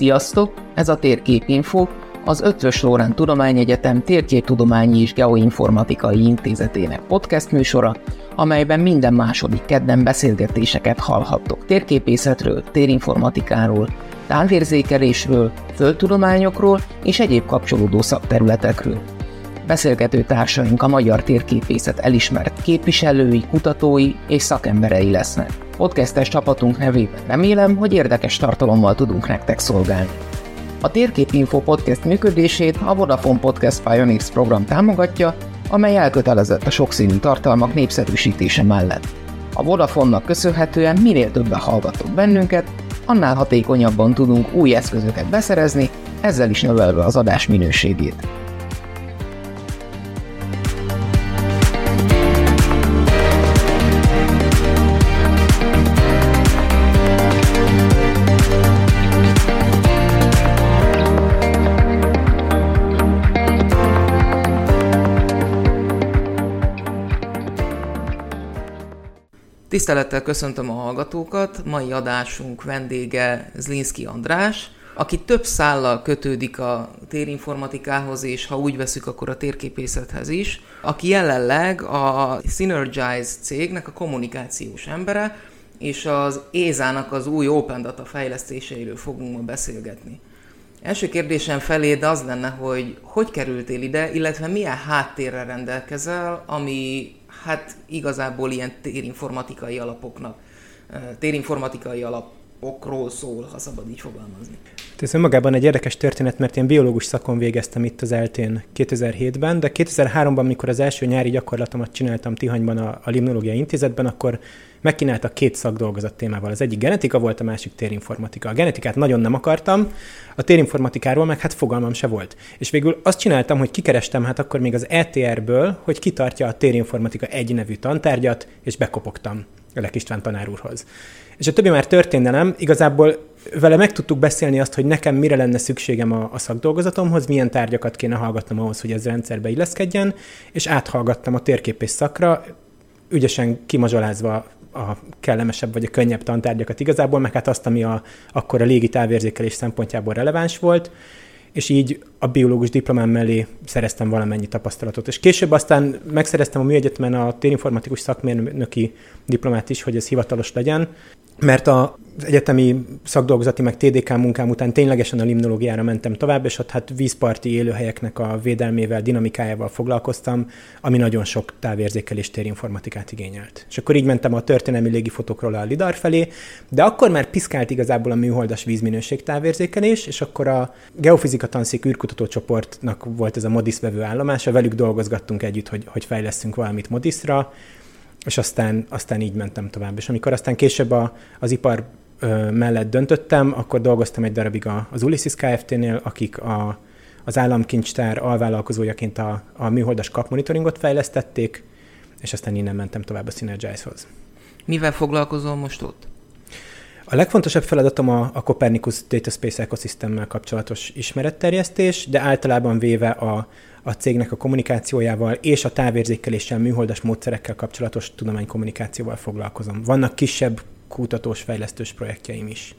Sziasztok! Ez a Térképinfo, az Ötvös Lórán Tudományegyetem Térképtudományi és Geoinformatikai Intézetének podcast műsora, amelyben minden második kedden beszélgetéseket hallhattok térképészetről, térinformatikáról, távérzékelésről, földtudományokról és egyéb kapcsolódó szakterületekről. Beszélgető társaink a magyar térképészet elismert képviselői, kutatói és szakemberei lesznek. Podcastes csapatunk nevében remélem, hogy érdekes tartalommal tudunk nektek szolgálni. A Térképinfo podcast működését a Vodafone Podcast Pioneers program támogatja, amely elkötelezett a sokszínű tartalmak népszerűsítése mellett. A Vodafone-nak köszönhetően minél többen hallgatok bennünket, annál hatékonyabban tudunk új eszközöket beszerezni, ezzel is növelve az adás minőségét. Tisztelettel köszöntöm a hallgatókat, mai adásunk vendége Zlinski András, aki több szállal kötődik a térinformatikához, és ha úgy veszük, akkor a térképészethez is, aki jelenleg a Synergize cégnek a kommunikációs embere, és az ESA-nak az új Open Data fejlesztéseiről fogunk ma beszélgetni. Első kérdésem feléd az lenne, hogy hogy kerültél ide, illetve milyen háttérrel rendelkezel, ami hát igazából ilyen térinformatikai alapoknak, térinformatikai alapokról szól, ha szabad így fogalmazni. Ez önmagában egy érdekes történet, mert én biológus szakon végeztem itt az eltén 2007-ben, de 2003-ban, mikor az első nyári gyakorlatomat csináltam Tihanyban a, a Limnológiai Intézetben, akkor megkínáltak két szakdolgozat témával. Az egyik genetika volt, a másik térinformatika. A genetikát nagyon nem akartam, a térinformatikáról meg hát fogalmam se volt. És végül azt csináltam, hogy kikerestem hát akkor még az ETR-ből, hogy kitartja a térinformatika egy nevű tantárgyat, és bekopogtam Lek István tanár úrhoz. És a többi már történelem, igazából vele meg tudtuk beszélni azt, hogy nekem mire lenne szükségem a, a szakdolgozatomhoz, milyen tárgyakat kéne hallgatnom ahhoz, hogy ez rendszerbe illeszkedjen, és áthallgattam a térképész szakra, ügyesen kimazsolázva a kellemesebb vagy a könnyebb tantárgyakat igazából, meg hát azt, ami a, akkor a légi távérzékelés szempontjából releváns volt, és így a biológus diplomám mellé szereztem valamennyi tapasztalatot. És később aztán megszereztem a műegyetemen a térinformatikus szakmérnöki diplomát is, hogy ez hivatalos legyen, mert a egyetemi szakdolgozati meg TDK munkám után ténylegesen a limnológiára mentem tovább, és ott hát vízparti élőhelyeknek a védelmével, dinamikájával foglalkoztam, ami nagyon sok távérzékelés térinformatikát igényelt. És akkor így mentem a történelmi légifotókról a lidar felé, de akkor már piszkált igazából a műholdas vízminőség távérzékelés, és akkor a geofizika tanszék űrkutatócsoportnak volt ez a Modis vevő állomása, velük dolgozgattunk együtt, hogy, hogy fejlesztünk valamit Modisra, és aztán, aztán így mentem tovább. És amikor aztán később a, az ipar ö, mellett döntöttem, akkor dolgoztam egy darabig a, az Ulysses Kft-nél, akik a, az államkincstár alvállalkozójaként a, a műholdas kapmonitoringot fejlesztették, és aztán innen mentem tovább a Synergize-hoz. Mivel foglalkozol most ott? A legfontosabb feladatom a, a Copernicus Data Space Ecosystemmel kapcsolatos ismeretterjesztés, de általában véve a, a cégnek a kommunikációjával és a távérzékeléssel, műholdas módszerekkel kapcsolatos tudománykommunikációval foglalkozom. Vannak kisebb kutatós, fejlesztős projektjeim is.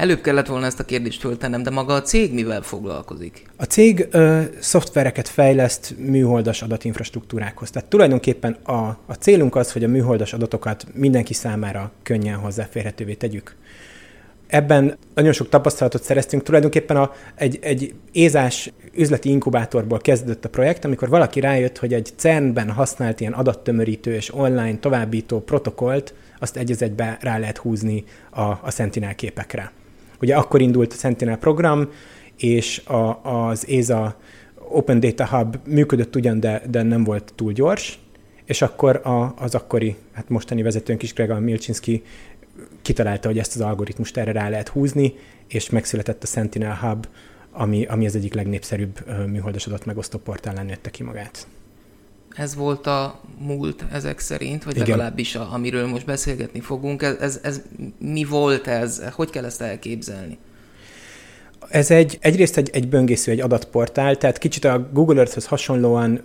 Előbb kellett volna ezt a kérdést föltennem, de maga a cég mivel foglalkozik? A cég ö, szoftvereket fejleszt műholdas adatinfrastruktúrákhoz. Tehát tulajdonképpen a, a célunk az, hogy a műholdas adatokat mindenki számára könnyen hozzáférhetővé tegyük. Ebben nagyon sok tapasztalatot szereztünk. Tulajdonképpen a, egy, egy ézás üzleti inkubátorból kezdődött a projekt, amikor valaki rájött, hogy egy CERN-ben használt ilyen adattömörítő és online továbbító protokollt, azt egy egybe rá lehet húzni a, a Sentinel képekre. Ugye akkor indult a Sentinel program, és a, az ESA Open Data Hub működött ugyan, de, de nem volt túl gyors, és akkor a, az akkori, hát mostani vezetőnk is, Gregor Milcsinski kitalálta, hogy ezt az algoritmust erre rá lehet húzni, és megszületett a Sentinel Hub, ami, ami az egyik legnépszerűbb műholdas adatmegosztó portálán nőtte ki magát. Ez volt a múlt ezek szerint, vagy Igen. legalábbis a, amiről most beszélgetni fogunk. Ez, ez, ez mi volt ez? Hogy kell ezt elképzelni? Ez egy, egyrészt egy, egy böngésző, egy adatportál, tehát kicsit a Google Earth-höz hasonlóan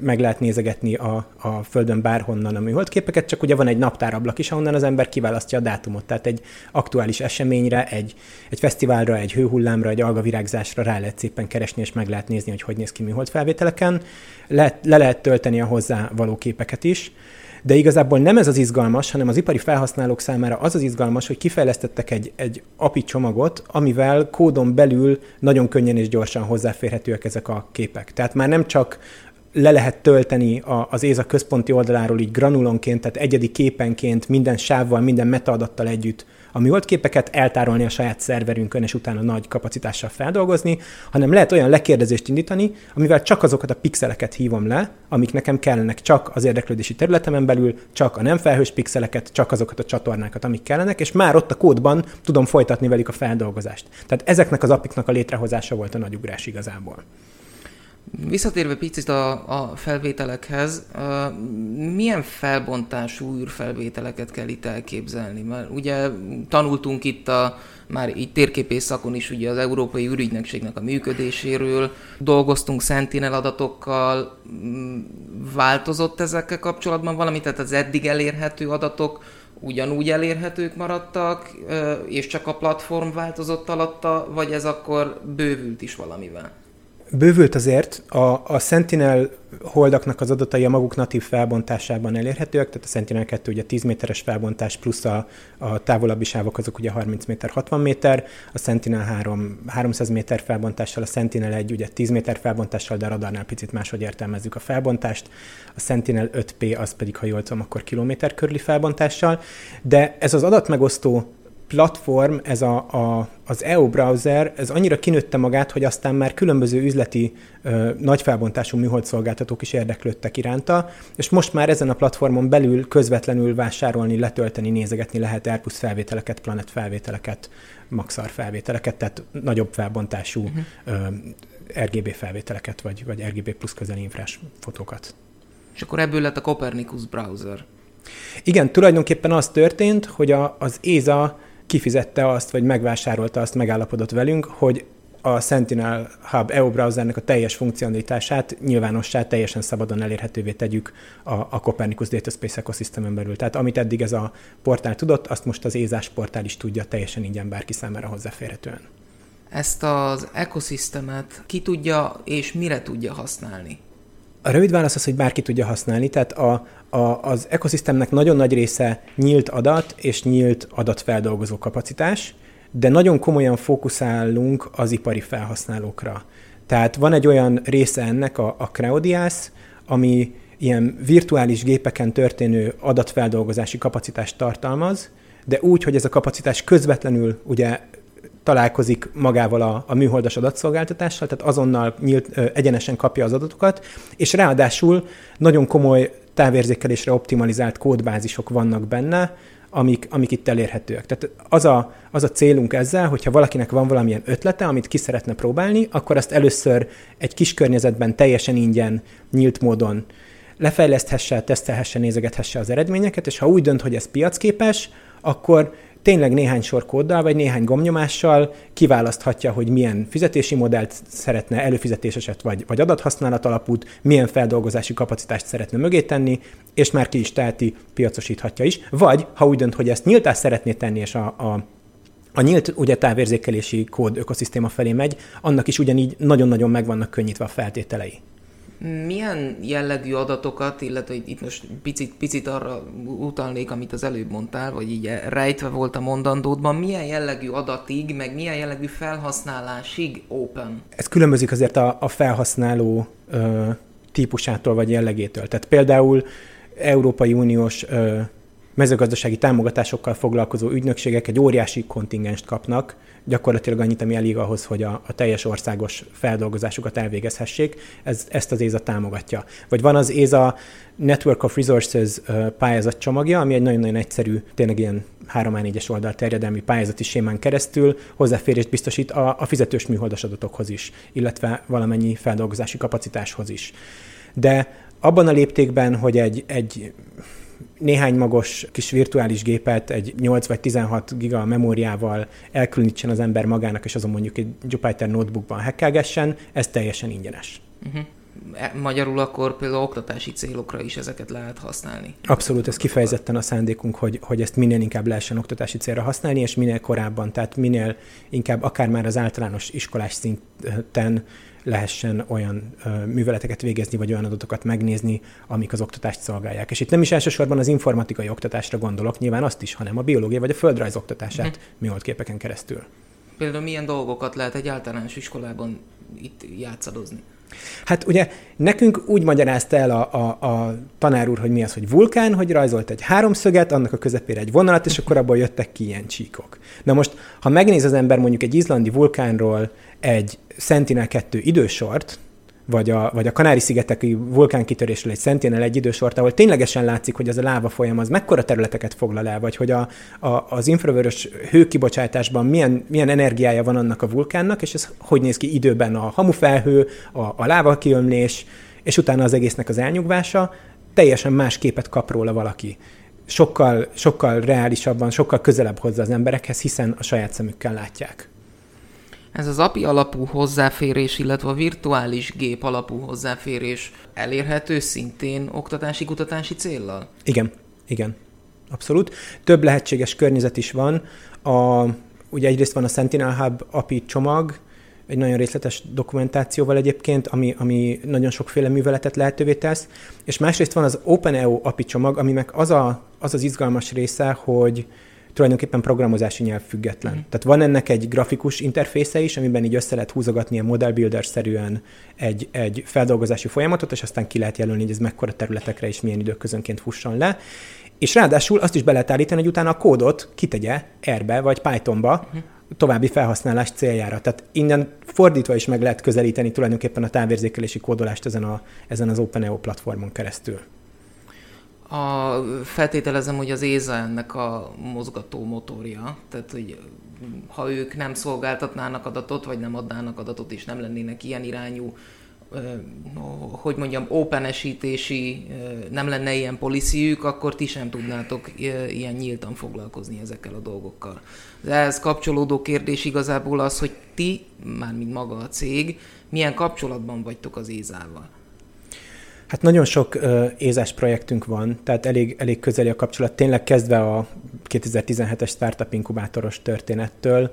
meg lehet nézegetni a, a Földön bárhonnan a műholdképeket, csak ugye van egy naptárablak is, ahonnan az ember kiválasztja a dátumot. Tehát egy aktuális eseményre, egy, egy fesztiválra, egy hőhullámra, egy algavirágzásra rá lehet szépen keresni, és meg lehet nézni, hogy hogy néz ki műholdfelvételeken. Le, le lehet tölteni a hozzá való képeket is. De igazából nem ez az izgalmas, hanem az ipari felhasználók számára az az izgalmas, hogy kifejlesztettek egy, egy API csomagot, amivel kódon belül nagyon könnyen és gyorsan hozzáférhetőek ezek a képek. Tehát már nem csak le lehet tölteni az ÉZA központi oldaláról így granulonként, tehát egyedi képenként, minden sávval, minden metaadattal együtt a műholdképeket eltárolni a saját szerverünkön, és utána nagy kapacitással feldolgozni, hanem lehet olyan lekérdezést indítani, amivel csak azokat a pixeleket hívom le, amik nekem kellenek csak az érdeklődési területemen belül, csak a nem felhős pixeleket, csak azokat a csatornákat, amik kellenek, és már ott a kódban tudom folytatni velük a feldolgozást. Tehát ezeknek az apiknak a létrehozása volt a nagy ugrás igazából. Visszatérve picit a, a felvételekhez, milyen felbontású űrfelvételeket kell itt elképzelni? Mert ugye tanultunk itt a, már így térképész szakon is ugye az Európai űrügynökségnek a működéséről, dolgoztunk Sentinel adatokkal, változott ezekkel kapcsolatban valami, tehát az eddig elérhető adatok ugyanúgy elérhetők maradtak, és csak a platform változott alatta, vagy ez akkor bővült is valamivel? Bővült azért, a, a Sentinel holdaknak az adatai a maguk natív felbontásában elérhetőek, tehát a Sentinel 2 ugye 10 méteres felbontás, plusz a, a távolabbi sávok azok ugye 30 méter, 60 méter, a Sentinel 3 300 méter felbontással, a Sentinel 1 ugye 10 méter felbontással, de a radarnál picit máshogy értelmezzük a felbontást, a Sentinel 5P az pedig, ha jól tudom, akkor kilométer körüli felbontással, de ez az adatmegosztó platform, ez a, a, az EU browser, ez annyira kinőtte magát, hogy aztán már különböző üzleti ö, nagyfelbontású műholdszolgáltatók is érdeklődtek iránta, és most már ezen a platformon belül közvetlenül vásárolni, letölteni, nézegetni lehet Airbus felvételeket, Planet felvételeket, Maxar felvételeket, tehát nagyobb felbontású uh-huh. ö, RGB felvételeket, vagy, vagy RGB plusz közeli infrás fotókat. És akkor ebből lett a Copernicus browser. Igen, tulajdonképpen az történt, hogy a, az ESA kifizette azt, vagy megvásárolta azt, megállapodott velünk, hogy a Sentinel Hub EU browsernek a teljes funkcionalitását nyilvánossá, teljesen szabadon elérhetővé tegyük a, a Copernicus Data Space ekoszisztemen belül. Tehát amit eddig ez a portál tudott, azt most az ézás portál is tudja teljesen ingyen bárki számára hozzáférhetően. Ezt az ekoszisztemet ki tudja és mire tudja használni? A rövid válasz az, hogy bárki tudja használni, tehát a, a, az ekoszisztemnek nagyon nagy része nyílt adat és nyílt adatfeldolgozó kapacitás, de nagyon komolyan fókuszálunk az ipari felhasználókra. Tehát van egy olyan része ennek, a, a Crowdias, ami ilyen virtuális gépeken történő adatfeldolgozási kapacitást tartalmaz, de úgy, hogy ez a kapacitás közvetlenül ugye találkozik magával a, a műholdas adatszolgáltatással, tehát azonnal nyílt, egyenesen kapja az adatokat, és ráadásul nagyon komoly távérzékelésre optimalizált kódbázisok vannak benne, amik, amik itt elérhetőek. Tehát az a, az a célunk ezzel, hogyha valakinek van valamilyen ötlete, amit ki szeretne próbálni, akkor azt először egy kis környezetben teljesen ingyen, nyílt módon lefejleszthesse, tesztelhesse, nézegethesse az eredményeket, és ha úgy dönt, hogy ez piacképes, akkor tényleg néhány sor kóddal, vagy néhány gomnyomással kiválaszthatja, hogy milyen fizetési modellt szeretne, előfizetéseset vagy, vagy adathasználat alapút, milyen feldolgozási kapacitást szeretne mögé tenni, és már ki is teheti, piacosíthatja is. Vagy, ha úgy dönt, hogy ezt nyíltá szeretné tenni, és a, a a nyílt ugye távérzékelési kód ökoszisztéma felé megy, annak is ugyanígy nagyon-nagyon meg vannak könnyítve a feltételei. Milyen jellegű adatokat, illetve itt most picit, picit arra utalnék, amit az előbb mondtál, vagy így rejtve volt a mondandódban, milyen jellegű adatig, meg milyen jellegű felhasználásig open? Ez különbözik azért a, a felhasználó ö, típusától vagy jellegétől. Tehát például Európai Uniós ö, mezőgazdasági támogatásokkal foglalkozó ügynökségek egy óriási kontingenst kapnak, gyakorlatilag annyit, ami elég ahhoz, hogy a, a teljes országos feldolgozásukat elvégezhessék, ez, ezt az ÉZA támogatja. Vagy van az ÉZA Network of Resources pályázat csomagja, ami egy nagyon-nagyon egyszerű, tényleg ilyen 3 4 es oldal terjedelmi pályázati sémán keresztül hozzáférést biztosít a, a fizetős műholdas adatokhoz is, illetve valamennyi feldolgozási kapacitáshoz is. De abban a léptékben, hogy egy, egy néhány magos kis virtuális gépet egy 8 vagy 16 giga memóriával elkülönítsen az ember magának, és azon mondjuk egy Jupyter notebookban hackelgessen, ez teljesen ingyenes. Uh-huh. E, magyarul akkor például oktatási célokra is ezeket lehet használni. Abszolút, ez kifejezetten a szándékunk, hogy, hogy ezt minél inkább lehessen oktatási célra használni, és minél korábban, tehát minél inkább akár már az általános iskolás szinten lehessen olyan ö, műveleteket végezni, vagy olyan adatokat megnézni, amik az oktatást szolgálják. És itt nem is elsősorban az informatikai oktatásra gondolok, nyilván azt is, hanem a biológia vagy a földrajz oktatását mm. műholdképeken keresztül. Például milyen dolgokat lehet egy általános iskolában itt játszadozni? Hát ugye nekünk úgy magyarázta el a, a, a tanár úr, hogy mi az, hogy vulkán, hogy rajzolt egy háromszöget, annak a közepére egy vonalat, és akkor abból jöttek ki ilyen csíkok. Na most, ha megnéz az ember mondjuk egy izlandi vulkánról egy Sentinel-2 idősort, vagy a, vagy a Kanári-szigeteki vulkánkitörésről egy Sentinel egy idősort, ahol ténylegesen látszik, hogy az a láva folyam az mekkora területeket foglal el, vagy hogy a, a, az infravörös hőkibocsátásban milyen, milyen energiája van annak a vulkánnak, és ez hogy néz ki időben a hamufelhő, a, a láva kiömlés, és utána az egésznek az elnyugvása, teljesen más képet kap róla valaki. Sokkal, sokkal reálisabban, sokkal közelebb hozza az emberekhez, hiszen a saját szemükkel látják. Ez az API alapú hozzáférés, illetve a virtuális gép alapú hozzáférés elérhető szintén oktatási-kutatási céllal? Igen, igen, abszolút. Több lehetséges környezet is van. A, ugye egyrészt van a Sentinel Hub API csomag, egy nagyon részletes dokumentációval egyébként, ami, ami nagyon sokféle műveletet lehetővé tesz, és másrészt van az OpenEO API csomag, aminek az, a, az az izgalmas része, hogy, tulajdonképpen programozási nyelv független. Mm. Tehát van ennek egy grafikus interfésze is, amiben így össze lehet húzogatni a model builder-szerűen egy, egy feldolgozási folyamatot, és aztán ki lehet jelölni, hogy ez mekkora területekre és milyen időközönként fusson le. És ráadásul azt is be lehet állítani, hogy utána a kódot kitegye R-be vagy Pythonba, mm további felhasználás céljára. Tehát innen fordítva is meg lehet közelíteni tulajdonképpen a távérzékelési kódolást ezen, a, ezen az OpenEO platformon keresztül a, feltételezem, hogy az ÉZA ennek a mozgató motorja, tehát hogy ha ők nem szolgáltatnának adatot, vagy nem adnának adatot, és nem lennének ilyen irányú, hogy mondjam, openesítési, nem lenne ilyen policyjük, akkor ti sem tudnátok ilyen nyíltan foglalkozni ezekkel a dolgokkal. De ehhez kapcsolódó kérdés igazából az, hogy ti, mármint maga a cég, milyen kapcsolatban vagytok az Ézával. Hát nagyon sok uh, ézás projektünk van, tehát elég, elég közeli a kapcsolat, tényleg kezdve a 2017-es Startup Inkubátoros történettől.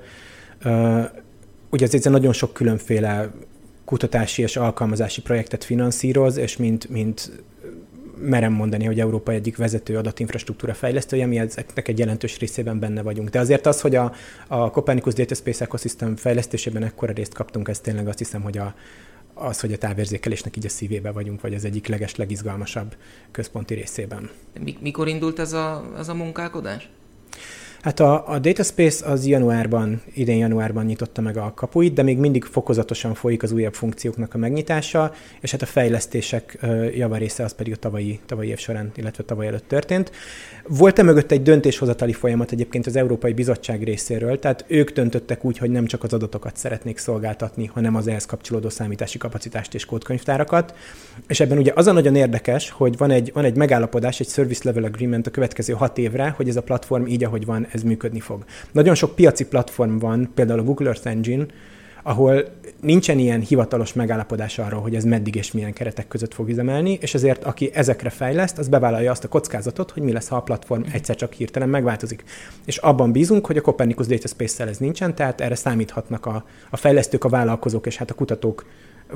Uh, ugye az nagyon sok különféle kutatási és alkalmazási projektet finanszíroz, és mint, mint merem mondani, hogy Európa egyik vezető adatinfrastruktúra fejlesztője, mi ezeknek egy jelentős részében benne vagyunk. De azért az, hogy a, a Copernicus Data Space Ecosystem fejlesztésében ekkora részt kaptunk, ez tényleg azt hiszem, hogy a, az, hogy a távérzékelésnek így a szívébe vagyunk, vagy az egyik leges, legizgalmasabb központi részében. Mikor indult ez a, ez a munkálkodás? Hát a, a Data Space az januárban, idén januárban nyitotta meg a kapuit, de még mindig fokozatosan folyik az újabb funkcióknak a megnyitása, és hát a fejlesztések javarésze az pedig a tavalyi, tavalyi év során, illetve tavaly előtt történt. Volt-e mögött egy döntéshozatali folyamat egyébként az Európai Bizottság részéről, tehát ők döntöttek úgy, hogy nem csak az adatokat szeretnék szolgáltatni, hanem az ehhez kapcsolódó számítási kapacitást és kódkönyvtárakat. És ebben ugye az a nagyon érdekes, hogy van egy, van egy megállapodás, egy Service Level Agreement a következő hat évre, hogy ez a platform így, ahogy van, ez működni fog. Nagyon sok piaci platform van, például a Google Earth Engine, ahol nincsen ilyen hivatalos megállapodás arról, hogy ez meddig és milyen keretek között fog üzemelni, és ezért aki ezekre fejleszt, az bevállalja azt a kockázatot, hogy mi lesz, ha a platform egyszer csak hirtelen megváltozik. És abban bízunk, hogy a Copernicus Data Space-szel ez nincsen, tehát erre számíthatnak a, a fejlesztők, a vállalkozók és hát a kutatók,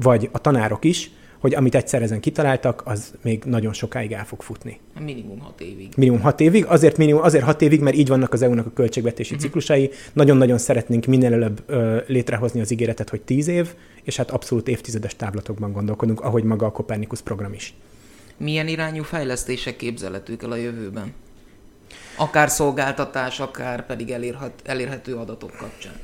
vagy a tanárok is, hogy amit egyszer ezen kitaláltak, az még nagyon sokáig el fog futni. Minimum hat évig. Minimum hat évig, azért, minimum, azért hat évig, mert így vannak az EU-nak a költségvetési uh-huh. ciklusai. Nagyon-nagyon szeretnénk minél előbb ö, létrehozni az ígéretet, hogy tíz év, és hát abszolút évtizedes táblatokban gondolkodunk, ahogy maga a Copernicus program is. Milyen irányú fejlesztések képzelhetők el a jövőben? Akár szolgáltatás, akár pedig elérhet, elérhető adatok kapcsán.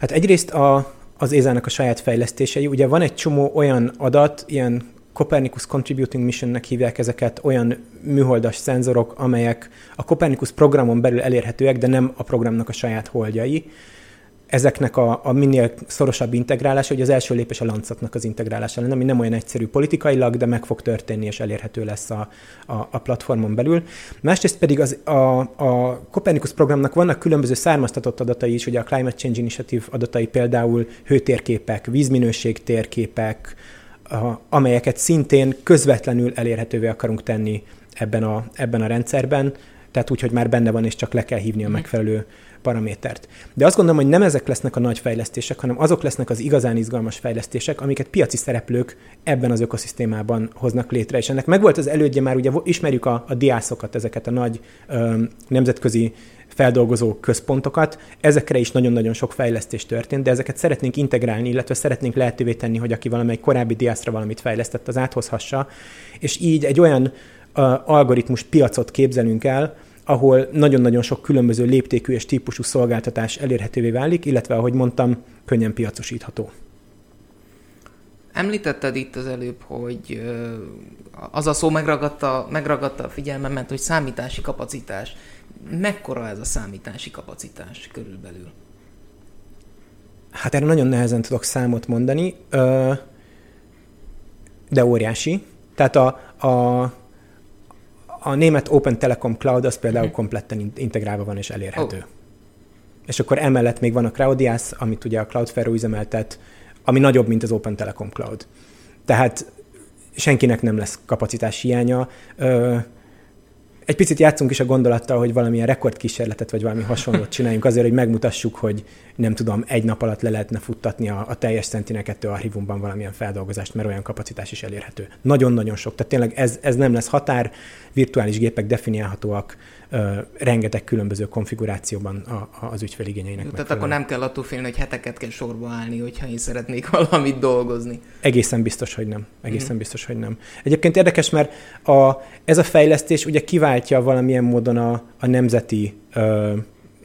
Hát egyrészt a, az Ézának a saját fejlesztései. Ugye van egy csomó olyan adat, ilyen Copernicus Contributing Missionnek hívják ezeket, olyan műholdas szenzorok, amelyek a Copernicus programon belül elérhetőek, de nem a programnak a saját holdjai ezeknek a, a minél szorosabb integrálása, hogy az első lépés a lancatnak az integrálása lenne, ami nem olyan egyszerű politikailag, de meg fog történni, és elérhető lesz a, a, a platformon belül. Másrészt pedig az, a, a Copernicus programnak vannak különböző származtatott adatai is, ugye a Climate Change Initiative adatai például hőtérképek, vízminőség térképek, amelyeket szintén közvetlenül elérhetővé akarunk tenni ebben a, ebben a rendszerben, tehát úgy, hogy már benne van, és csak le kell hívni a mhm. megfelelő paramétert. De azt gondolom, hogy nem ezek lesznek a nagy fejlesztések, hanem azok lesznek az igazán izgalmas fejlesztések, amiket piaci szereplők ebben az ökoszisztémában hoznak létre. És ennek megvolt az elődje, már ugye ismerjük a, a diászokat, ezeket a nagy ö, nemzetközi feldolgozó központokat. Ezekre is nagyon-nagyon sok fejlesztés történt, de ezeket szeretnénk integrálni, illetve szeretnénk lehetővé tenni, hogy aki valamelyik korábbi diászra valamit fejlesztett, az áthozhassa, és így egy olyan algoritmus piacot képzelünk el, ahol nagyon-nagyon sok különböző léptékű és típusú szolgáltatás elérhetővé válik, illetve, ahogy mondtam, könnyen piacosítható. Említetted itt az előbb, hogy az a szó megragadta, megragadta a figyelmemet, hogy számítási kapacitás. Mekkora ez a számítási kapacitás körülbelül? Hát erre nagyon nehezen tudok számot mondani, de óriási. Tehát a, a a német Open Telecom Cloud az például uh-huh. kompletten integrálva van és elérhető. Oh. És akkor emellett még van a Cloudias, amit ugye a Cloudflare üzemeltet, ami nagyobb, mint az Open Telecom Cloud. Tehát senkinek nem lesz kapacitás hiánya. Egy picit játszunk is a gondolattal, hogy valamilyen rekordkísérletet vagy valami hasonlót csináljunk azért, hogy megmutassuk, hogy nem tudom, egy nap alatt le lehetne futtatni a, a teljes Sentinel 2 archívumban valamilyen feldolgozást, mert olyan kapacitás is elérhető. Nagyon-nagyon sok. Tehát tényleg ez, ez nem lesz határ, virtuális gépek definiálhatóak, rengeteg különböző konfigurációban a, a, az ügyfeligényeinek. Tehát megfelelően. akkor nem kell attól félni, hogy heteket kell sorba állni, hogyha én szeretnék valamit dolgozni. Egészen biztos, hogy nem. Egészen mm. biztos, hogy nem. Egyébként érdekes, mert a, ez a fejlesztés ugye kiváltja valamilyen módon a, a nemzeti ö,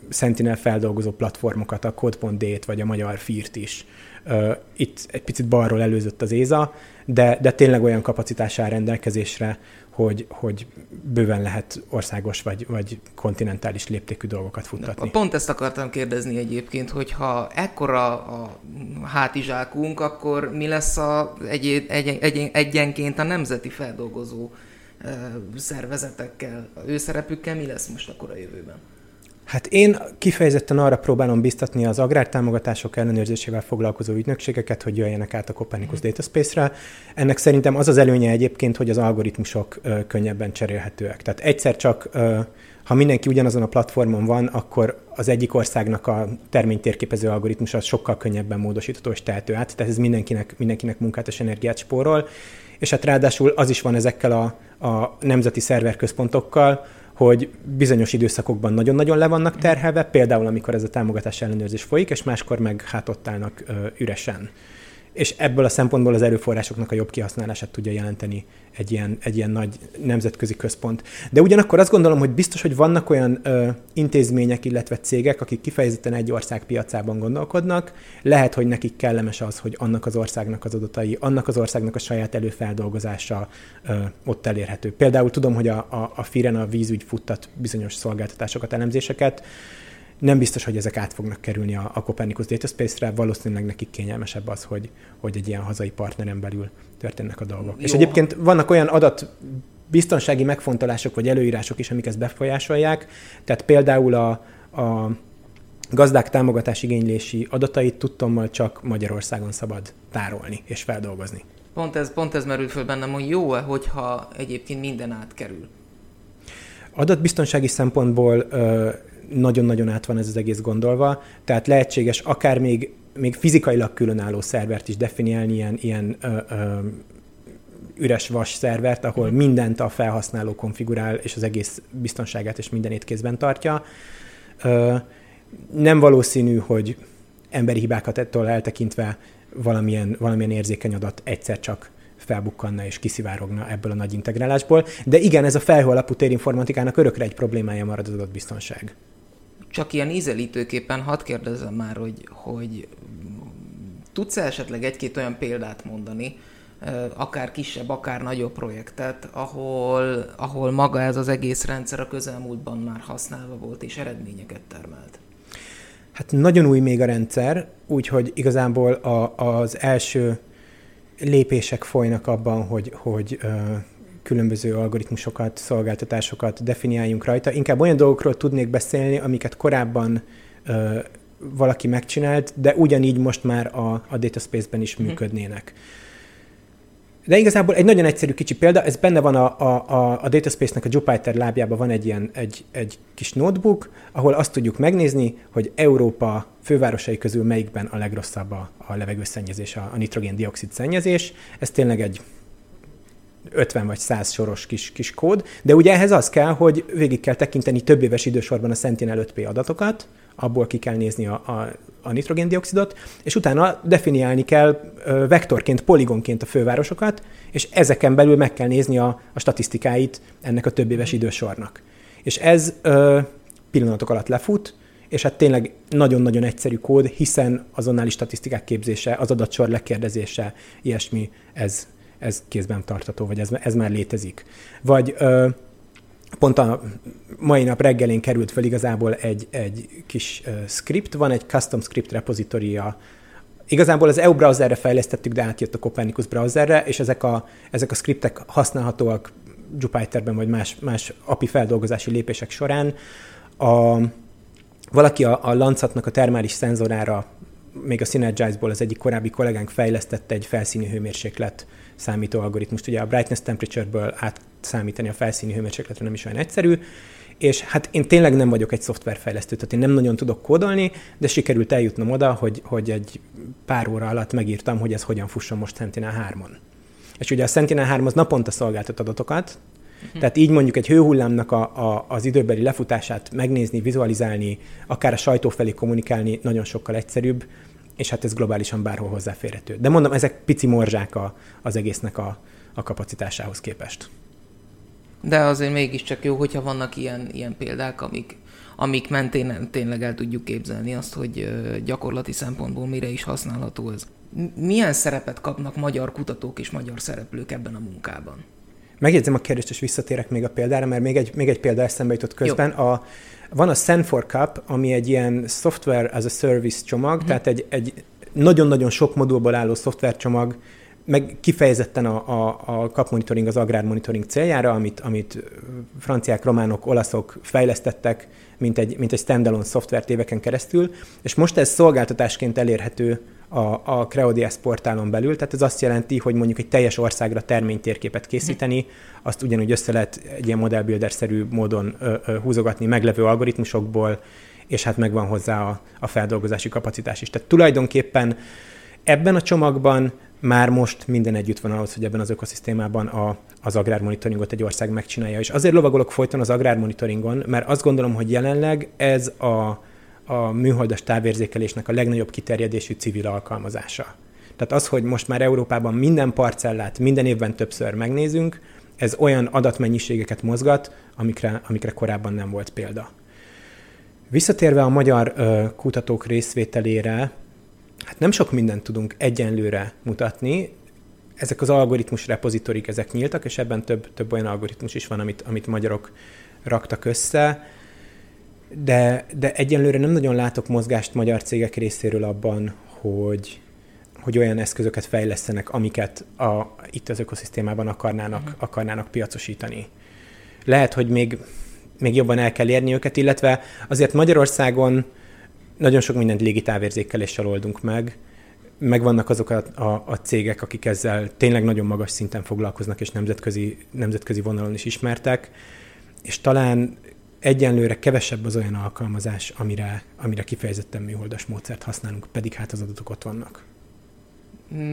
Sentinel feldolgozó platformokat, a Code.d-t vagy a magyar Firt is. Itt egy picit balról előzött az ÉZA, de, de tényleg olyan kapacitás áll rendelkezésre, hogy, hogy bőven lehet országos vagy, vagy kontinentális léptékű dolgokat futtatni. Pont ezt akartam kérdezni egyébként, hogy ha ekkora a hátizsákunk, akkor mi lesz a egy, egy, egy, egyenként a nemzeti feldolgozó szervezetekkel, ő szerepükkel mi lesz most akkor a jövőben? Hát én kifejezetten arra próbálom biztatni az agrártámogatások ellenőrzésével foglalkozó ügynökségeket, hogy jöjjenek át a Copernicus Data Space-re. Ennek szerintem az az előnye egyébként, hogy az algoritmusok könnyebben cserélhetőek. Tehát egyszer csak, ha mindenki ugyanazon a platformon van, akkor az egyik országnak a terménytérképező algoritmusa sokkal könnyebben módosítható és tehető át, tehát ez mindenkinek, mindenkinek munkát és energiát spórol. És hát ráadásul az is van ezekkel a, a nemzeti szerverközpontokkal, hogy bizonyos időszakokban nagyon-nagyon le vannak terhelve, például amikor ez a támogatás ellenőrzés folyik, és máskor meg hát ott állnak üresen és ebből a szempontból az erőforrásoknak a jobb kihasználását tudja jelenteni egy ilyen, egy ilyen nagy nemzetközi központ. De ugyanakkor azt gondolom, hogy biztos, hogy vannak olyan ö, intézmények, illetve cégek, akik kifejezetten egy ország piacában gondolkodnak. Lehet, hogy nekik kellemes az, hogy annak az országnak az adatai, annak az országnak a saját előfeldolgozása ö, ott elérhető. Például tudom, hogy a, a, a FIREN a vízügy futtat bizonyos szolgáltatásokat, elemzéseket, nem biztos, hogy ezek át fognak kerülni a, a Copernicus Data Space-re, valószínűleg nekik kényelmesebb az, hogy, hogy egy ilyen hazai partneren belül történnek a dolgok. Jó. És egyébként vannak olyan adat biztonsági megfontolások vagy előírások is, amik ezt befolyásolják. Tehát például a, a gazdák támogatás igénylési adatait tudtommal csak Magyarországon szabad tárolni és feldolgozni. Pont ez, pont ez merül föl bennem, hogy jó-e, hogyha egyébként minden átkerül? Adatbiztonsági szempontból nagyon-nagyon át van ez az egész gondolva, tehát lehetséges akár még, még fizikailag különálló szervert is definiálni, ilyen, ilyen ö, ö, üres vas szervert, ahol mm. mindent a felhasználó konfigurál, és az egész biztonságát és mindenét kézben tartja. Ö, nem valószínű, hogy emberi hibákat ettől eltekintve valamilyen, valamilyen érzékeny adat egyszer csak felbukkanna és kiszivárogna ebből a nagy integrálásból. De igen, ez a felhő alapú térinformatikának örökre egy problémája marad az adatbiztonság. Csak ilyen ízelítőképpen hadd kérdezem már, hogy, hogy tudsz esetleg egy-két olyan példát mondani, akár kisebb, akár nagyobb projektet, ahol, ahol maga ez az egész rendszer a közelmúltban már használva volt és eredményeket termelt? Hát nagyon új még a rendszer, úgyhogy igazából a, az első lépések folynak abban, hogy, hogy különböző algoritmusokat, szolgáltatásokat definiáljunk rajta. Inkább olyan dolgokról tudnék beszélni, amiket korábban ö, valaki megcsinált, de ugyanígy most már a, a Data Space-ben is mhm. működnének. De igazából egy nagyon egyszerű kicsi példa, ez benne van a, a, a, a Dataspace-nek a Jupyter lábjában van egy ilyen egy, egy kis notebook, ahol azt tudjuk megnézni, hogy Európa fővárosai közül melyikben a legrosszabb a, a levegőszennyezés, a, a nitrogén-dioxid szennyezés. Ez tényleg egy 50 vagy 100 soros kis, kis kód, de ugye ehhez az kell, hogy végig kell tekinteni több éves idősorban a Sentinel 5P adatokat, abból ki kell nézni a, a, a nitrogéndioxidot, és utána definiálni kell vektorként, poligonként a fővárosokat, és ezeken belül meg kell nézni a, a statisztikáit ennek a több éves idősornak. És ez ö, pillanatok alatt lefut, és hát tényleg nagyon-nagyon egyszerű kód, hiszen azonnali statisztikák képzése, az adatsor lekérdezése, ilyesmi, ez, ez kézben tartató, vagy ez, ez már létezik. Vagy ö, pont a mai nap reggelén került fel igazából egy, egy kis uh, script, van egy custom script repozitória, Igazából az EU browserre fejlesztettük, de átjött a Copernicus browserre, és ezek a, ezek a scriptek használhatóak Jupyterben vagy más, más API feldolgozási lépések során. A, valaki a, a Lancatnak a termális szenzorára, még a Synergize-ból az egyik korábbi kollégánk fejlesztette egy felszíni hőmérséklet számító algoritmust. Ugye a brightness temperature-ből átszámítani a felszíni hőmérsékletre nem is olyan egyszerű, és hát én tényleg nem vagyok egy szoftverfejlesztő, tehát én nem nagyon tudok kódolni, de sikerült eljutnom oda, hogy, hogy egy pár óra alatt megírtam, hogy ez hogyan fusson most Sentinel-3-on. És ugye a Sentinel-3 az naponta szolgáltat adatokat, uh-huh. tehát így mondjuk egy hőhullámnak a, a, az időbeli lefutását megnézni, vizualizálni, akár a sajtó felé kommunikálni nagyon sokkal egyszerűbb, és hát ez globálisan bárhol hozzáférhető. De mondom, ezek pici morzsák a, az egésznek a, a kapacitásához képest. De azért mégiscsak jó, hogyha vannak ilyen, ilyen példák, amik, amik mentén tényleg el tudjuk képzelni azt, hogy gyakorlati szempontból mire is használható ez. Milyen szerepet kapnak magyar kutatók és magyar szereplők ebben a munkában? Megjegyzem a kérdést, és visszatérek még a példára, mert még egy, még egy példa eszembe jutott közben. A, van a Senfor Cup, ami egy ilyen software as a service csomag, uh-huh. tehát egy, egy nagyon-nagyon sok modulból álló szoftvercsomag, meg kifejezetten a, a, a CAP monitoring az agrármonitoring céljára, amit, amit franciák, románok, olaszok fejlesztettek, mint egy, mint egy standalone szoftvert éveken keresztül, és most ez szolgáltatásként elérhető a, a Creodias portálon belül, tehát ez azt jelenti, hogy mondjuk egy teljes országra terménytérképet készíteni, azt ugyanúgy össze lehet egy ilyen modellbuilder-szerű módon ö, ö, húzogatni meglevő algoritmusokból, és hát megvan hozzá a, a feldolgozási kapacitás is. Tehát tulajdonképpen ebben a csomagban már most minden együtt van ahhoz, hogy ebben az ökoszisztémában a, az agrármonitoringot egy ország megcsinálja. És azért lovagolok folyton az agrármonitoringon, mert azt gondolom, hogy jelenleg ez a, a műholdas távérzékelésnek a legnagyobb kiterjedésű civil alkalmazása. Tehát az, hogy most már Európában minden parcellát minden évben többször megnézünk, ez olyan adatmennyiségeket mozgat, amikre, amikre korábban nem volt példa. Visszatérve a magyar ö, kutatók részvételére, hát nem sok mindent tudunk egyenlőre mutatni. Ezek az algoritmus repozitorik, ezek nyíltak, és ebben több, több olyan algoritmus is van, amit, amit magyarok raktak össze. De, de egyenlőre nem nagyon látok mozgást magyar cégek részéről abban, hogy, hogy olyan eszközöket fejlesztenek, amiket a, itt az ökoszisztémában akarnának, uh-huh. akarnának piacosítani. Lehet, hogy még, még jobban el kell érni őket, illetve azért Magyarországon nagyon sok mindent légitávérzékeléssel oldunk meg, megvannak azok a, a, a cégek, akik ezzel tényleg nagyon magas szinten foglalkoznak, és nemzetközi, nemzetközi vonalon is ismertek, és talán egyenlőre kevesebb az olyan alkalmazás, amire, amire kifejezetten műholdas módszert használunk, pedig hát az adatok ott vannak.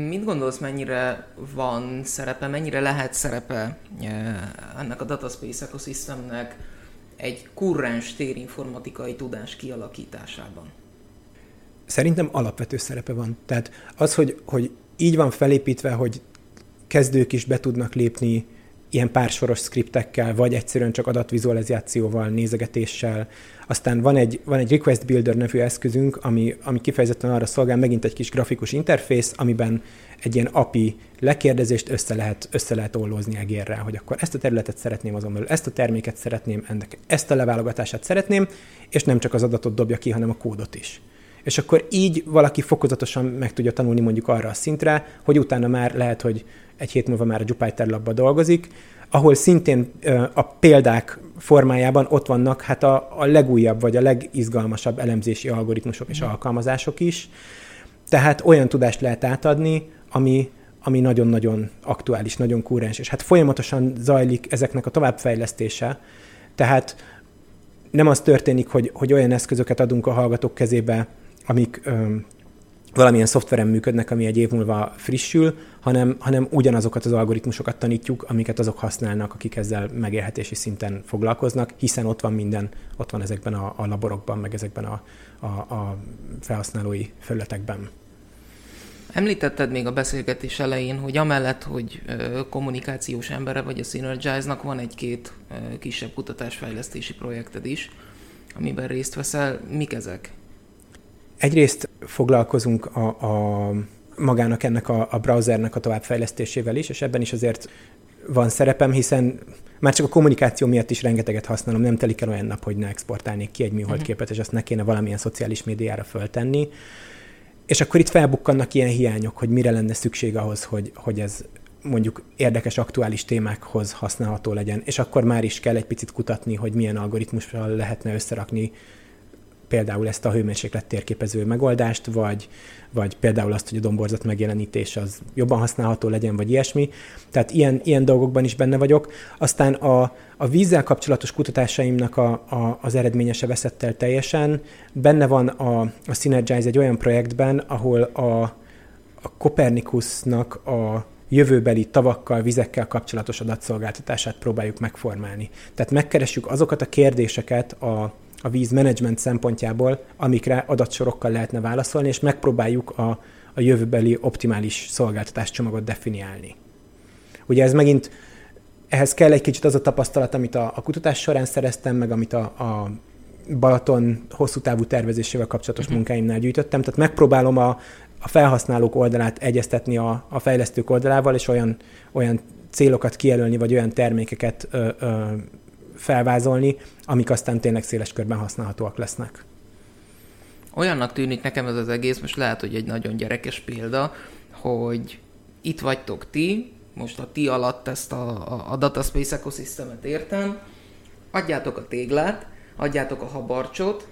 Mit gondolsz, mennyire van szerepe, mennyire lehet szerepe eh, ennek a Dataspace Ecosystemnek egy kurrens térinformatikai tudás kialakításában? Szerintem alapvető szerepe van. Tehát az, hogy, hogy így van felépítve, hogy kezdők is be tudnak lépni ilyen pársoros skriptekkel, vagy egyszerűen csak adatvizualizációval, nézegetéssel. Aztán van egy, van egy Request Builder nevű eszközünk, ami, ami kifejezetten arra szolgál, megint egy kis grafikus interfész, amiben egy ilyen API lekérdezést össze lehet, össze lehet ollózni egérrel, hogy akkor ezt a területet szeretném azon belül, ezt a terméket szeretném, ennek ezt a leválogatását szeretném, és nem csak az adatot dobja ki, hanem a kódot is. És akkor így valaki fokozatosan meg tudja tanulni mondjuk arra a szintre, hogy utána már lehet, hogy egy hét múlva már a Jupyter labba dolgozik, ahol szintén a példák formájában ott vannak hát a, a legújabb vagy a legizgalmasabb elemzési algoritmusok és mm. alkalmazások is. Tehát olyan tudást lehet átadni, ami, ami nagyon-nagyon aktuális, nagyon kúrens, és hát folyamatosan zajlik ezeknek a továbbfejlesztése, tehát nem az történik, hogy, hogy olyan eszközöket adunk a hallgatók kezébe, amik öm, valamilyen szoftveren működnek, ami egy év múlva frissül, hanem, hanem ugyanazokat az algoritmusokat tanítjuk, amiket azok használnak, akik ezzel megélhetési szinten foglalkoznak, hiszen ott van minden, ott van ezekben a, a laborokban, meg ezekben a, a, a felhasználói felületekben. Említetted még a beszélgetés elején, hogy amellett, hogy kommunikációs embere vagy a Synergize-nak van egy-két kisebb kutatásfejlesztési projekted is, amiben részt veszel. Mik ezek? Egyrészt foglalkozunk a, a magának ennek a, a browsernek a továbbfejlesztésével is, és ebben is azért van szerepem, hiszen már csak a kommunikáció miatt is rengeteget használom, nem telik el olyan nap, hogy ne exportálnék ki egy műholdképet, és azt ne kéne valamilyen szociális médiára föltenni. És akkor itt felbukkannak ilyen hiányok, hogy mire lenne szükség ahhoz, hogy, hogy ez mondjuk érdekes, aktuális témákhoz használható legyen. És akkor már is kell egy picit kutatni, hogy milyen algoritmussal lehetne összerakni például ezt a hőmérséklet térképező megoldást, vagy, vagy például azt, hogy a domborzat megjelenítés az jobban használható legyen, vagy ilyesmi. Tehát ilyen, ilyen dolgokban is benne vagyok. Aztán a, a vízzel kapcsolatos kutatásaimnak a, a, az eredményese veszett el teljesen. Benne van a, a Synergize egy olyan projektben, ahol a, a Copernicusnak a jövőbeli tavakkal, vizekkel kapcsolatos adatszolgáltatását próbáljuk megformálni. Tehát megkeressük azokat a kérdéseket a, a vízmenedzsment szempontjából, amikre adatsorokkal lehetne válaszolni, és megpróbáljuk a, a jövőbeli optimális szolgáltatáscsomagot definiálni. Ugye ez megint, ehhez kell egy kicsit az a tapasztalat, amit a, a kutatás során szereztem, meg amit a, a Balaton hosszú távú tervezésével kapcsolatos uh-huh. munkáimnál gyűjtöttem, tehát megpróbálom a, a felhasználók oldalát egyeztetni a, a fejlesztők oldalával, és olyan, olyan célokat kijelölni, vagy olyan termékeket ö, ö, felvázolni, amik aztán tényleg széles körben használhatóak lesznek. Olyannak tűnik nekem ez az egész, most lehet, hogy egy nagyon gyerekes példa, hogy itt vagytok ti, most a ti alatt ezt a, a, a Dataspace ekoszisztemet értem, adjátok a téglát, adjátok a habarcsot,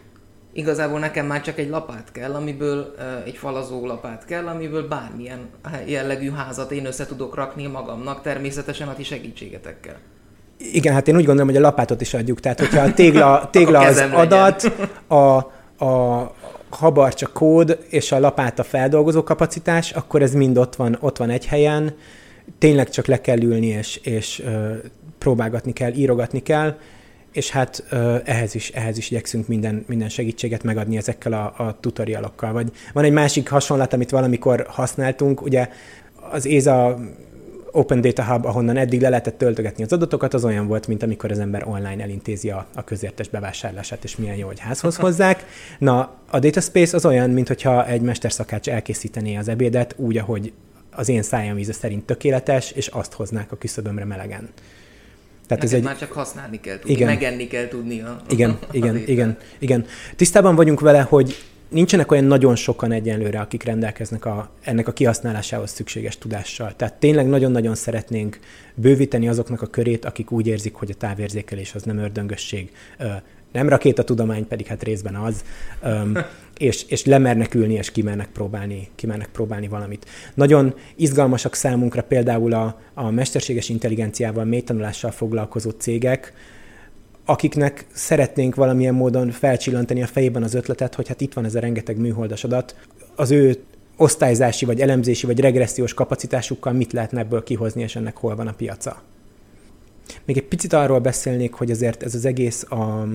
igazából nekem már csak egy lapát kell, amiből egy falazó lapát kell, amiből bármilyen jellegű házat én össze tudok rakni magamnak, természetesen a ti segítségetekkel. Igen, hát én úgy gondolom, hogy a lapátot is adjuk. Tehát, hogyha a tégla, tégla az adat, a, a habarcsa kód és a lapát a feldolgozó kapacitás, akkor ez mind ott van, ott van egy helyen. Tényleg csak le kell ülni, és, és ö, próbálgatni kell, írogatni kell, és hát ö, ehhez is, ehhez is igyekszünk minden, minden segítséget megadni ezekkel a, a tutorialokkal. Vagy van egy másik hasonlat, amit valamikor használtunk, ugye az ÉZA Open Data Hub, ahonnan eddig le lehetett töltögetni az adatokat, az olyan volt, mint amikor az ember online elintézi a, a közértes bevásárlását, és milyen jó, hogy házhoz hozzák. Na, a Data Space az olyan, mint hogyha egy mesterszakács elkészítené az ebédet úgy, ahogy az én szájam íze szerint tökéletes, és azt hoznák a küszöbömre melegen. Tehát ez egy... már csak használni kell tudni, igen. megenni kell tudni a Igen, igen, igen, igen. Tisztában vagyunk vele, hogy nincsenek olyan nagyon sokan egyenlőre, akik rendelkeznek a, ennek a kihasználásához szükséges tudással. Tehát tényleg nagyon-nagyon szeretnénk bővíteni azoknak a körét, akik úgy érzik, hogy a távérzékelés az nem ördöngösség, nem rakétatudomány, pedig hát részben az, és, és lemernek ülni, és kimernek próbálni, kimernek próbálni valamit. Nagyon izgalmasak számunkra például a, a mesterséges intelligenciával, mélytanulással foglalkozó cégek, akiknek szeretnénk valamilyen módon felcsillantani a fejében az ötletet, hogy hát itt van ez a rengeteg műholdas adat, az ő osztályzási, vagy elemzési, vagy regressziós kapacitásukkal mit lehetne ebből kihozni, és ennek hol van a piaca. Még egy picit arról beszélnék, hogy azért ez az egész a,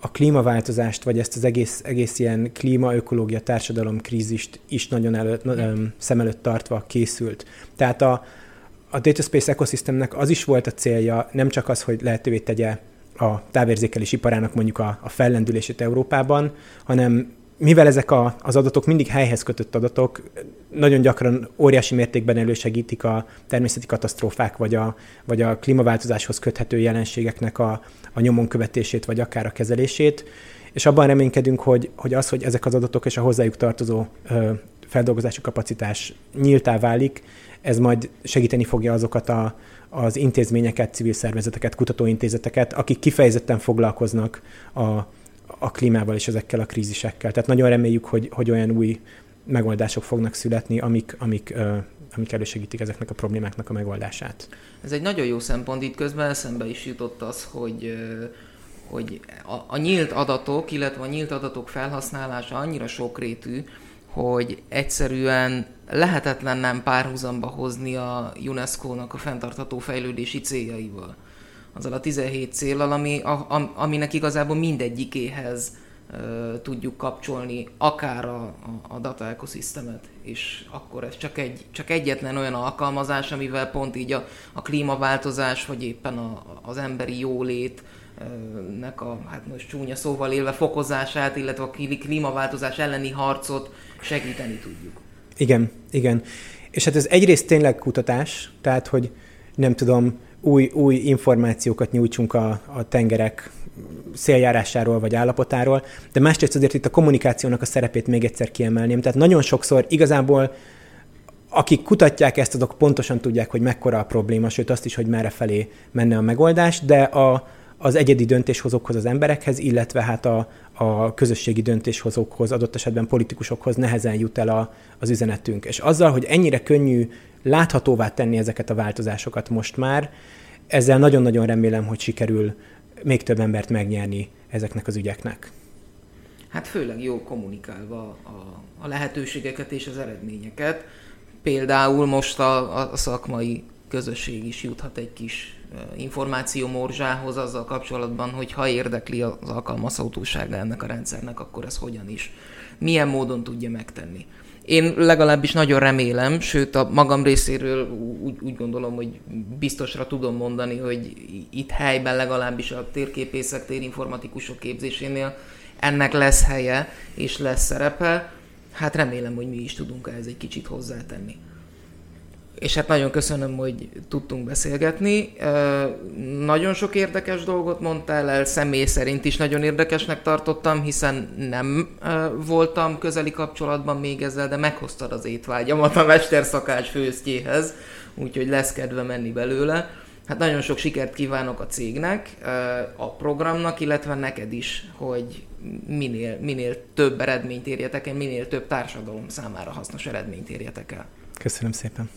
a klímaváltozást, vagy ezt az egész, egész ilyen klíma-ökológia társadalom krízist is nagyon előtt, szem előtt tartva készült. Tehát a, a Data Space Ecosystemnek az is volt a célja, nem csak az, hogy lehetővé tegye a távérzékelés iparának mondjuk a, a fellendülését Európában, hanem mivel ezek a, az adatok mindig helyhez kötött adatok, nagyon gyakran óriási mértékben elősegítik a természeti katasztrófák, vagy a, vagy a klímaváltozáshoz köthető jelenségeknek a, a nyomon követését, vagy akár a kezelését, és abban reménykedünk, hogy, hogy az, hogy ezek az adatok és a hozzájuk tartozó ö, feldolgozási kapacitás nyíltá válik, ez majd segíteni fogja azokat a, az intézményeket, civil szervezeteket, kutatóintézeteket, akik kifejezetten foglalkoznak a, a klímával és ezekkel a krízisekkel. Tehát nagyon reméljük, hogy, hogy olyan új megoldások fognak születni, amik, amik, amik elősegítik ezeknek a problémáknak a megoldását. Ez egy nagyon jó szempont, itt közben eszembe is jutott az, hogy hogy a, a nyílt adatok, illetve a nyílt adatok felhasználása annyira sokrétű, hogy egyszerűen lehetetlen nem párhuzamba hozni a UNESCO-nak a fenntartható fejlődési céljaival. Azzal a 17 célral, ami, a, a, aminek igazából mindegyikéhez uh, tudjuk kapcsolni akár a, a, a data ekoszisztemet, és akkor ez csak, egy, csak egyetlen olyan alkalmazás, amivel pont így a, a klímaváltozás, vagy éppen a, az emberi jólét, nek a, hát most csúnya szóval élve fokozását, illetve a klímaváltozás elleni harcot segíteni tudjuk. Igen, igen. És hát ez egyrészt tényleg kutatás, tehát hogy nem tudom, új, új információkat nyújtsunk a, a tengerek széljárásáról vagy állapotáról, de másrészt azért itt a kommunikációnak a szerepét még egyszer kiemelném. Tehát nagyon sokszor igazából akik kutatják ezt, azok pontosan tudják, hogy mekkora a probléma, sőt azt is, hogy merre felé menne a megoldás, de a, az egyedi döntéshozókhoz, az emberekhez, illetve hát a, a közösségi döntéshozókhoz, adott esetben politikusokhoz nehezen jut el a, az üzenetünk. És azzal, hogy ennyire könnyű láthatóvá tenni ezeket a változásokat most már, ezzel nagyon-nagyon remélem, hogy sikerül még több embert megnyerni ezeknek az ügyeknek. Hát főleg jó kommunikálva a, a lehetőségeket és az eredményeket. Például most a, a szakmai közösség is juthat egy kis információ morzsához azzal kapcsolatban, hogy ha érdekli az alkalmazhatósága ennek a rendszernek, akkor ez hogyan is, milyen módon tudja megtenni. Én legalábbis nagyon remélem, sőt a magam részéről úgy, úgy gondolom, hogy biztosra tudom mondani, hogy itt helyben legalábbis a térképészek, térinformatikusok képzésénél ennek lesz helye és lesz szerepe. Hát remélem, hogy mi is tudunk ehhez egy kicsit hozzátenni és hát nagyon köszönöm, hogy tudtunk beszélgetni. Nagyon sok érdekes dolgot mondtál el, személy szerint is nagyon érdekesnek tartottam, hiszen nem voltam közeli kapcsolatban még ezzel, de meghoztad az étvágyamat a mesterszakács főztjéhez, úgyhogy lesz kedve menni belőle. Hát nagyon sok sikert kívánok a cégnek, a programnak, illetve neked is, hogy minél, minél több eredményt érjetek el, minél több társadalom számára hasznos eredményt érjetek el. Köszönöm szépen.